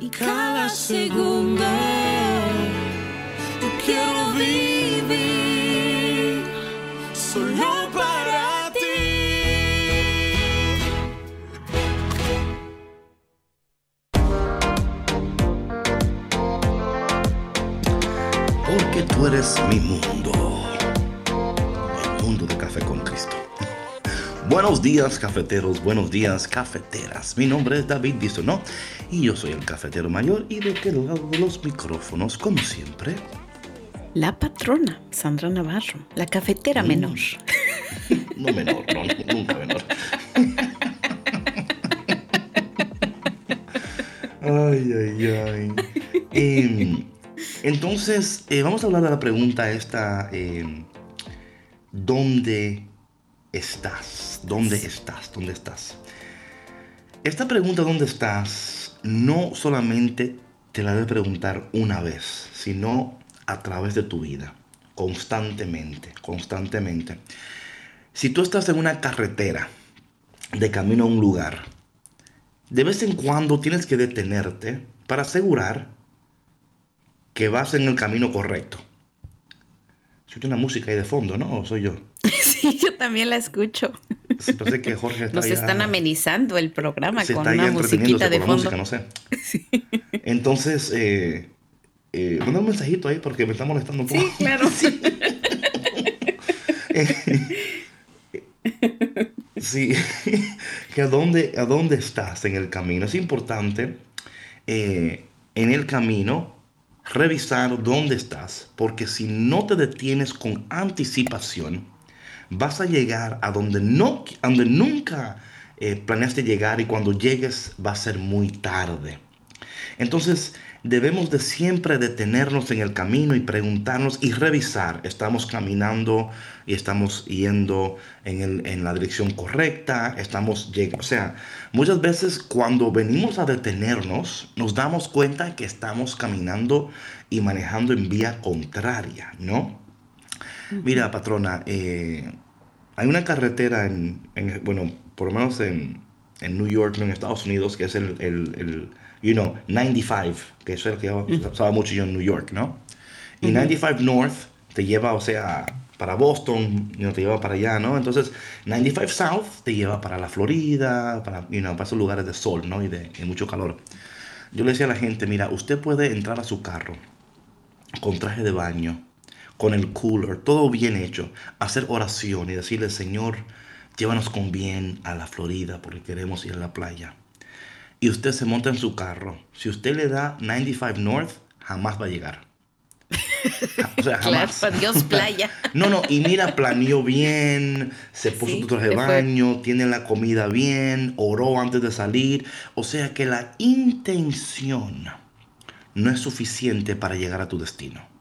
y cada segundo yo quiero vivir solo para ti. Porque tú eres mi mundo, el mundo de café con Cristo. Buenos días, cafeteros. Buenos días, cafeteras. Mi nombre es David Bisonó y yo soy el cafetero mayor y de aquel lado de los micrófonos, como siempre, La patrona, Sandra Navarro, la cafetera Mm. menor. <laughs> no menor, no, nunca menor. <laughs> Ay, ay, ay. Em, entonces, eh, vamos a hablar de la pregunta esta. em, ¿Dónde estás? ¿Dónde estás? ¿Dónde estás? Esta pregunta, ¿dónde estás? No solamente te la debes preguntar una vez, sino a través de tu vida, constantemente, constantemente. Si tú estás en una carretera de camino a un lugar, de vez en cuando tienes que detenerte para asegurar que vas en el camino correcto. Escucha una música ahí de fondo, ¿no? ¿O soy yo? Sí, <laughs> yo también la escucho. Sí, parece que Jorge está Nos ya- están amenizando el programa con una musiquita de fondo. música, no sé. <laughs> Entonces, eh, eh, manda un mensajito ahí porque me está molestando un poco. <laughs> Sí, claro. Sí, que a dónde, a dónde estás en el camino. Es importante eh, en el camino revisar dónde estás, porque si no te detienes con anticipación, vas a llegar a donde, no, donde nunca eh, planeaste llegar y cuando llegues va a ser muy tarde. Entonces debemos de siempre detenernos en el camino y preguntarnos y revisar, ¿estamos caminando y estamos yendo en, el- en la dirección correcta? Estamos llegando. O sea, muchas veces cuando venimos a detenernos nos damos cuenta que estamos caminando y manejando en vía contraria, ¿no? Mira, patrona, eh, hay una carretera en, en- bueno, por lo menos en, en New York, no en Estados Unidos, que es el, el, el, you know, 95, que es lo que usaba mucho yo en New York, ¿no? Y 95 North te lleva, o sea, para Boston, you know, te lleva para allá, ¿no? Entonces, 95 South te lleva para la Florida, para, you know, para esos lugares de sol, ¿no? Y de, y mucho calor. Yo le decía a la gente, mira, usted puede entrar a su carro con traje de baño, con el cooler, todo bien hecho, hacer oración y decirle, Señor, llévanos con bien a la Florida porque queremos ir a la playa. Y usted se monta en su carro. Si usted le da 95 North, jamás va a llegar. O sea, <laughs> Claro, adiós <laughs> playa. No, no, y mira, planeó bien, se puso Sí, traje de baño, tiene la comida bien, oró antes de salir. O sea que la intención no es suficiente para llegar a tu destino.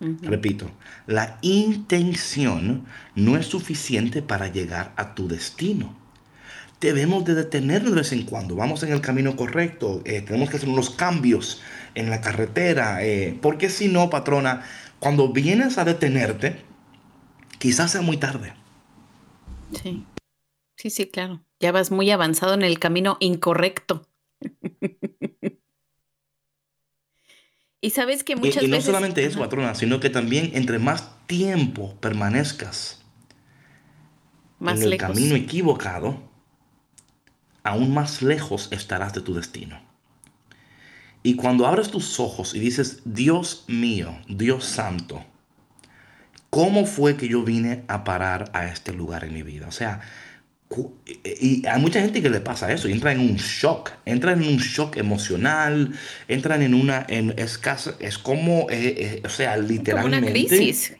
Repito, la intención no es suficiente para llegar a tu destino. Debemos de detenernos de vez en cuando. Vamos en el camino correcto. eh, tenemos que hacer unos cambios en la carretera. eh, porque si no, patrona, cuando vienes a detenerte, quizás sea muy tarde. Sí. Sí, sí, claro. Ya vas muy avanzado en el camino incorrecto. <laughs> y sabes que muchas y, no veces. solamente eso, patrona, sino que también entre más tiempo permanezcas Más en el camino equivocado, aún más lejos estarás de tu destino. Y cuando abres tus ojos y dices, Dios mío, Dios santo, ¿cómo fue que yo vine a parar a este lugar en mi vida? O sea, y hay mucha gente que le pasa eso y entra en un shock, entran en un shock emocional, entran en una, en, es, es como, eh, eh, o sea, literalmente. una crisis.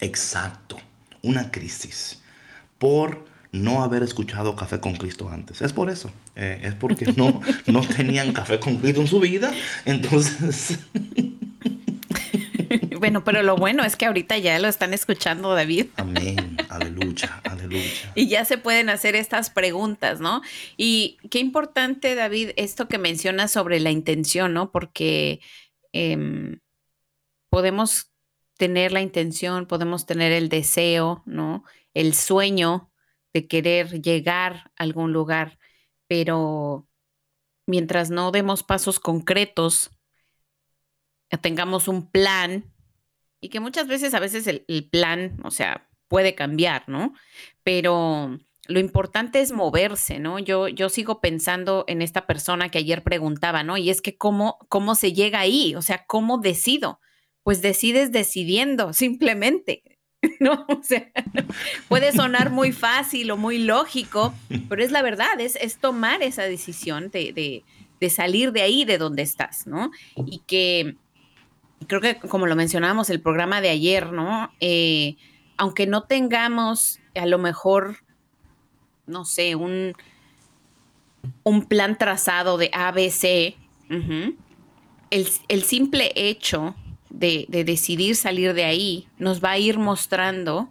Exacto, una crisis por no haber escuchado Café con Cristo antes. Es por eso, eh, es porque no, <laughs> no tenían Café con Cristo en su vida, entonces... <laughs> Bueno, pero lo bueno es que ahorita ya lo están escuchando, David. Amén, aleluya, aleluya. Y ya se pueden hacer estas preguntas, ¿no? Y qué importante, David, esto que mencionas sobre la intención, ¿no? Porque em, podemos tener la intención, podemos tener el deseo, ¿no? El sueño de querer llegar a algún lugar, pero mientras no demos pasos concretos, tengamos un plan y que muchas veces, a veces el, el plan, o sea, puede cambiar, ¿no? Pero lo importante es moverse, ¿no? Yo, yo sigo pensando en esta persona que ayer preguntaba, ¿no? Y es que cómo, cómo se llega ahí, o sea, cómo decido, pues decides decidiendo, simplemente. <laughs> ¿No? O sea, <laughs> puede sonar muy <laughs> fácil o muy lógico, pero es la verdad, es, es tomar esa decisión de, de, de salir de ahí, de donde estás, ¿no? Y que creo que como lo mencionábamos el programa de ayer, ¿no? Eh, aunque no tengamos a lo mejor, no sé, un, un plan trazado de ABC, ujú, el, el simple hecho de, de decidir salir de ahí nos va a ir mostrando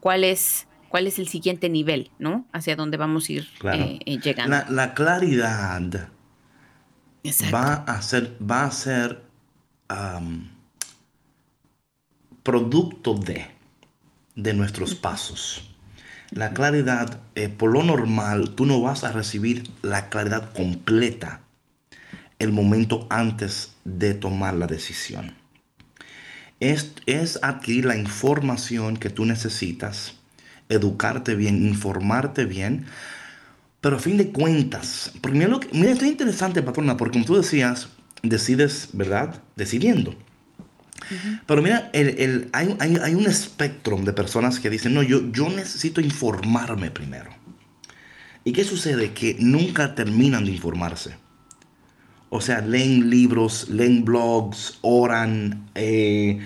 cuál es, cuál es el siguiente nivel, ¿no? Hacia dónde vamos a ir Claro. eh, eh, llegando. La, la claridad Exacto. va a ser, va a ser producto de, de nuestros pasos. La claridad, eh, por lo normal, tú no vas a recibir la claridad completa el momento antes de tomar la decisión. Es, es adquirir la información que tú necesitas, educarte bien, informarte bien, pero a fin de cuentas, primero, que- mira, esto es interesante, patrona, porque como tú decías, decides, ¿verdad? Decidiendo. Pero mira, el- el- hay, hay- hay un espectro de personas que dicen, no, yo, yo necesito informarme primero. ¿Y qué sucede? Que nunca terminan de informarse. O sea, leen libros, leen blogs, oran, eh,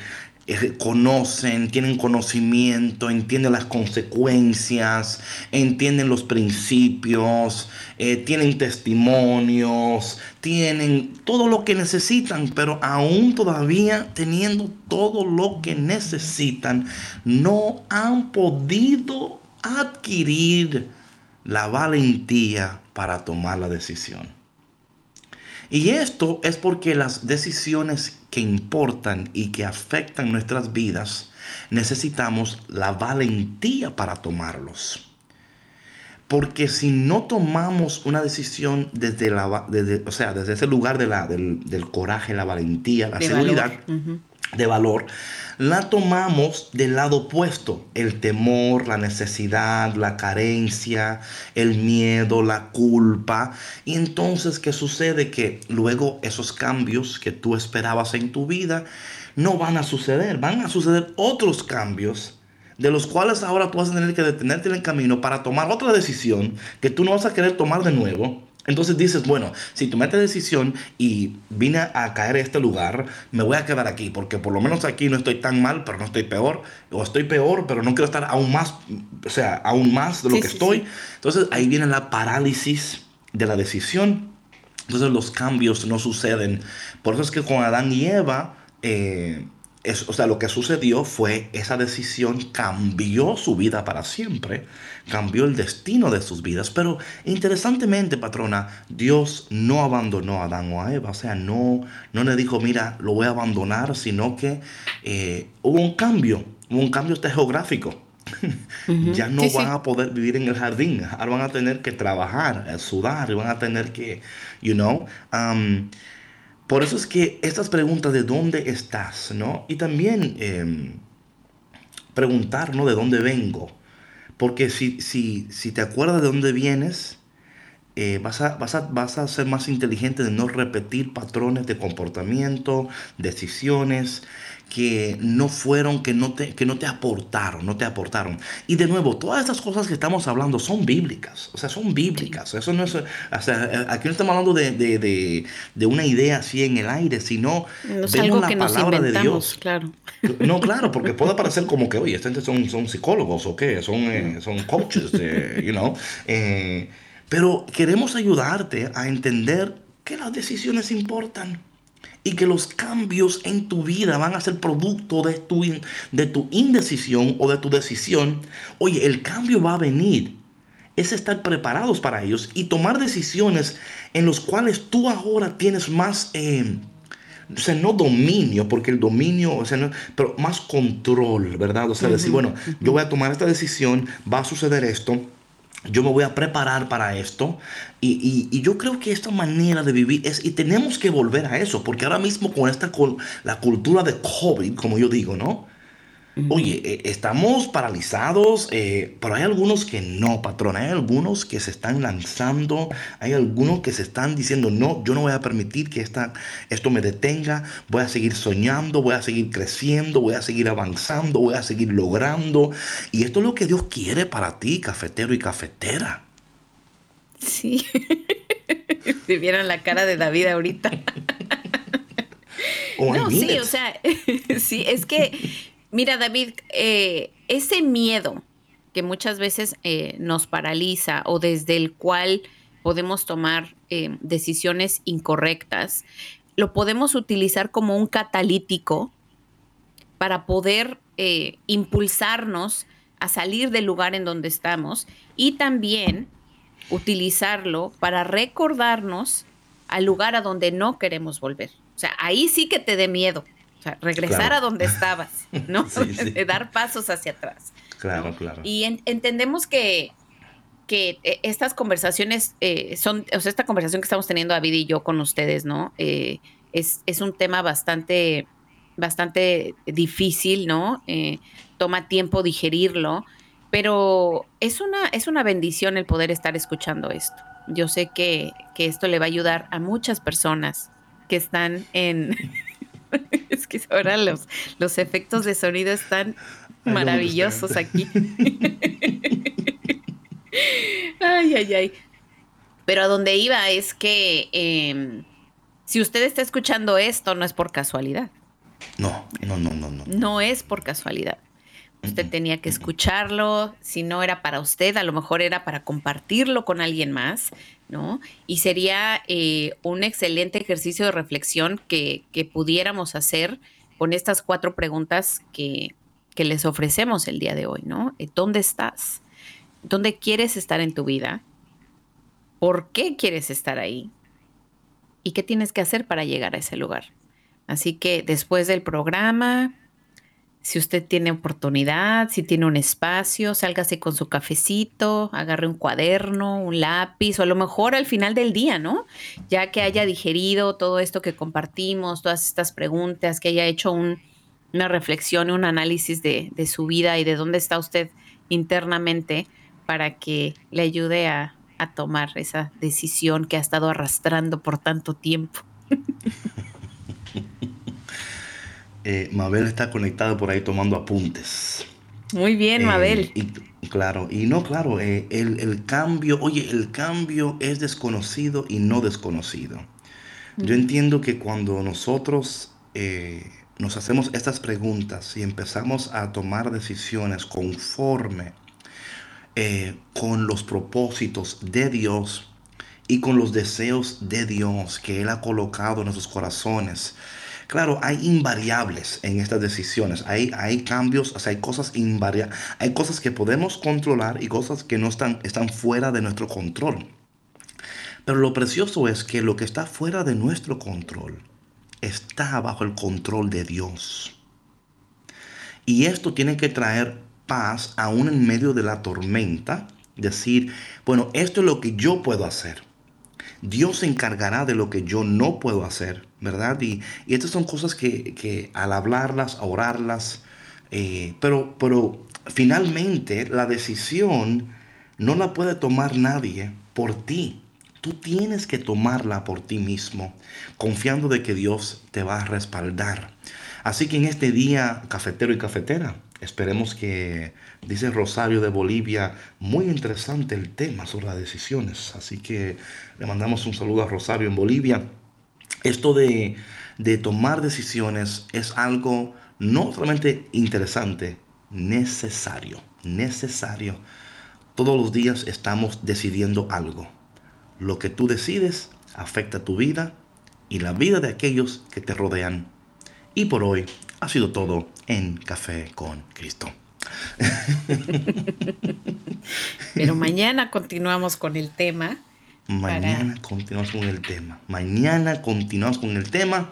conocen, tienen conocimiento, entienden las consecuencias, entienden los principios, eh, tienen testimonios, tienen todo lo que necesitan, pero aún todavía teniendo todo lo que necesitan, no han podido adquirir la valentía para tomar la decisión. Y esto es porque las decisiones que importan y que afectan nuestras vidas, necesitamos la valentía para tomarlos. Porque si no tomamos una decisión desde, la, desde- o sea, desde ese lugar de la- del, del coraje, la valentía, la De seguridad. De valor, la tomamos del lado opuesto. El temor, la necesidad, la carencia, el miedo, la culpa. Y entonces, ¿qué sucede? Que luego esos cambios que tú esperabas en tu vida no van a suceder. Van a suceder otros cambios de los cuales ahora tú vas a tener que detenerte en el camino para tomar otra decisión que tú no vas a querer tomar de nuevo. Entonces dices, bueno, si tomé esta decisión y vine a caer a este lugar, me voy a quedar aquí, porque por lo menos aquí no estoy tan mal, pero no estoy peor, o estoy peor, pero no quiero estar aún más, o sea, aún más de lo Sí, que sí, estoy. sí. Entonces ahí viene la parálisis de la decisión. Entonces los cambios no suceden. Por eso es que con Adán y Eva, eh, es- o sea, lo que sucedió fue esa decisión cambió su vida para siempre, cambió el destino de sus vidas. Pero interesantemente, patrona, Dios no abandonó a Adán o a Eva, o sea, no, no le dijo, mira, lo voy a abandonar, sino que eh, hubo un cambio, hubo un cambio hasta geográfico. <laughs> ya no Sí, sí. van a poder vivir en el jardín. Ahora van a tener que trabajar, sudar, y van a tener que, you know. um, por eso es que estas preguntas de dónde estás, ¿no? Y también em, preguntar, ¿no? De dónde vengo. Porque si, si, si te acuerdas de dónde vienes, eh, vas, a, vas, a, vas a ser más inteligente de no repetir patrones de comportamiento, decisiones que no fueron, que no, te, que no te aportaron, no te aportaron. Y de nuevo, todas estas cosas que estamos hablando son bíblicas, o sea, son bíblicas. Eso no es, o sea, eh, aquí no estamos hablando de, de, de, de una idea así en el aire, sino No es algo la que nos palabra de inventamos, Dios. claro. No, claro, porque <laughs> puede parecer como que, oye, esta gente son, son psicólogos o qué, son, eh, son coaches, de, you know. Eh, pero queremos ayudarte a entender que las decisiones importan y que los cambios en tu vida van a ser producto de tu, de tu indecisión o de tu decisión. Oye, el cambio va a venir. Es estar preparados para ellos y tomar decisiones en los cuales tú ahora tienes más... eh, o sea, no dominio, porque el dominio, o sea, no- pero más control, ¿verdad? O sea, decir, bueno, yo voy a tomar esta decisión, va a suceder esto, yo me voy a preparar para esto. Y, y- yo creo que esta manera de vivir es, y tenemos que volver a eso, porque ahora mismo con esta, cul- la cultura de COVID, como yo digo, ¿no? Oye, eh, estamos paralizados, eh, pero hay algunos que no, patrón. Hay algunos que se están lanzando, hay algunos que se están diciendo, no, yo no voy a permitir que esta, esto me detenga, voy a seguir soñando, voy a seguir creciendo, voy a seguir avanzando, voy a seguir logrando. Y esto es lo que Dios quiere para ti, cafetero y cafetera. Sí. <laughs> si vieran la cara de David ahorita. <laughs> No, sí, o sea, <laughs> sí, es que, mira, David, eh, ese miedo que muchas veces eh, nos paraliza o desde el cual podemos tomar eh, decisiones incorrectas, lo podemos utilizar como un catalítico para poder impulsarnos a salir del lugar en donde estamos y también utilizarlo para recordarnos al lugar a donde no queremos volver. O sea, ahí sí que te dé miedo. Sea, regresar Claro. a donde estabas, ¿no? <laughs> Sí, sí. <laughs> De dar pasos hacia atrás. Claro, ¿no? claro. Y en- entendemos que, que eh, estas conversaciones eh, son, o sea, esta conversación que estamos teniendo David y yo con ustedes, ¿no? Eh, es, es un tema bastante, bastante difícil, ¿no? Eh, toma tiempo digerirlo, pero es una, es una bendición el poder estar escuchando esto. Yo sé que, que esto le va a ayudar a muchas personas que están en... <laughs> <laughs> es que ahora los, los efectos de sonido están maravillosos aquí. <laughs> ay, ay, ay. Pero a donde iba es que em, si usted está escuchando esto, no es por casualidad. No, no, no, no, no. No es por casualidad. Usted tenía que escucharlo, si no era para usted, a lo mejor era para compartirlo con alguien más, ¿no? Y sería eh, un excelente ejercicio de reflexión que, que pudiéramos hacer con estas cuatro preguntas que, que les ofrecemos el día de hoy, ¿no? Eh, ¿Dónde estás? ¿Dónde quieres estar en tu vida? ¿Por qué quieres estar ahí? ¿Y qué tienes que hacer para llegar a ese lugar? Así que después del programa, si usted tiene oportunidad, si tiene un espacio, sálgase con su cafecito, agarre un cuaderno, un lápiz, o a lo mejor al final del día, ¿no? Ya que haya digerido todo esto que compartimos, todas estas preguntas, que haya hecho un- una reflexión, un análisis de, de su vida y de dónde está usted internamente para que le ayude a, a tomar esa decisión que ha estado arrastrando por tanto tiempo. <laughs> Eh, Mabel está conectada por ahí tomando apuntes. Muy bien, Eh, Mabel. y, claro, y no, claro, eh, el, el cambio, oye, el cambio es desconocido y no desconocido. Yo entiendo que cuando nosotros nos hacemos estas preguntas y empezamos a tomar decisiones conforme con los propósitos de Dios y con los deseos de Dios que Él ha colocado en nuestros corazones. Claro, hay invariables en estas decisiones. Hay, hay cambios, o sea, hay cosas invariables. Hay cosas que podemos controlar y cosas que no están, están fuera de nuestro control. Pero lo precioso es que lo que está fuera de nuestro control está bajo el control de Dios. Y esto tiene que traer paz aún en medio de la tormenta. Decir, bueno, esto es lo que yo puedo hacer. Dios se encargará de lo que yo no puedo hacer, ¿verdad? Y, estas son cosas que, que al hablarlas, a orarlas, eh, pero, pero finalmente la decisión no la puede tomar nadie por ti. Tú tienes que tomarla por ti mismo, confiando de que Dios te va a respaldar. Así que en este día, cafetero y cafetera, esperemos que, dice Rosario de Bolivia, muy interesante el tema sobre las decisiones. Así que le mandamos un saludo a Rosario en Bolivia. Esto de, de tomar decisiones es algo no solamente interesante, necesario, necesario. Todos los días estamos decidiendo algo. Lo que tú decides afecta tu vida y la vida de aquellos que te rodean. Y por hoy ha sido todo en Café con Cristo. Pero mañana continuamos con el tema. Mañana continuamos con el tema. Mañana continuamos con el tema.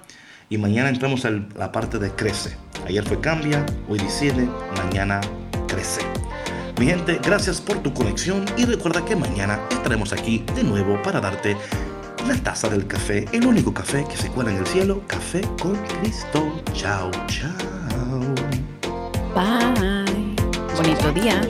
Y mañana entramos a la parte de crece. Ayer fue cambia, hoy decide, mañana crece. Mi gente, gracias por tu conexión y recuerda que mañana estaremos aquí de nuevo para darte la taza del café, el único café que se cuela en el cielo, café con Cristo. Chao, chao. Bye. Bonito día.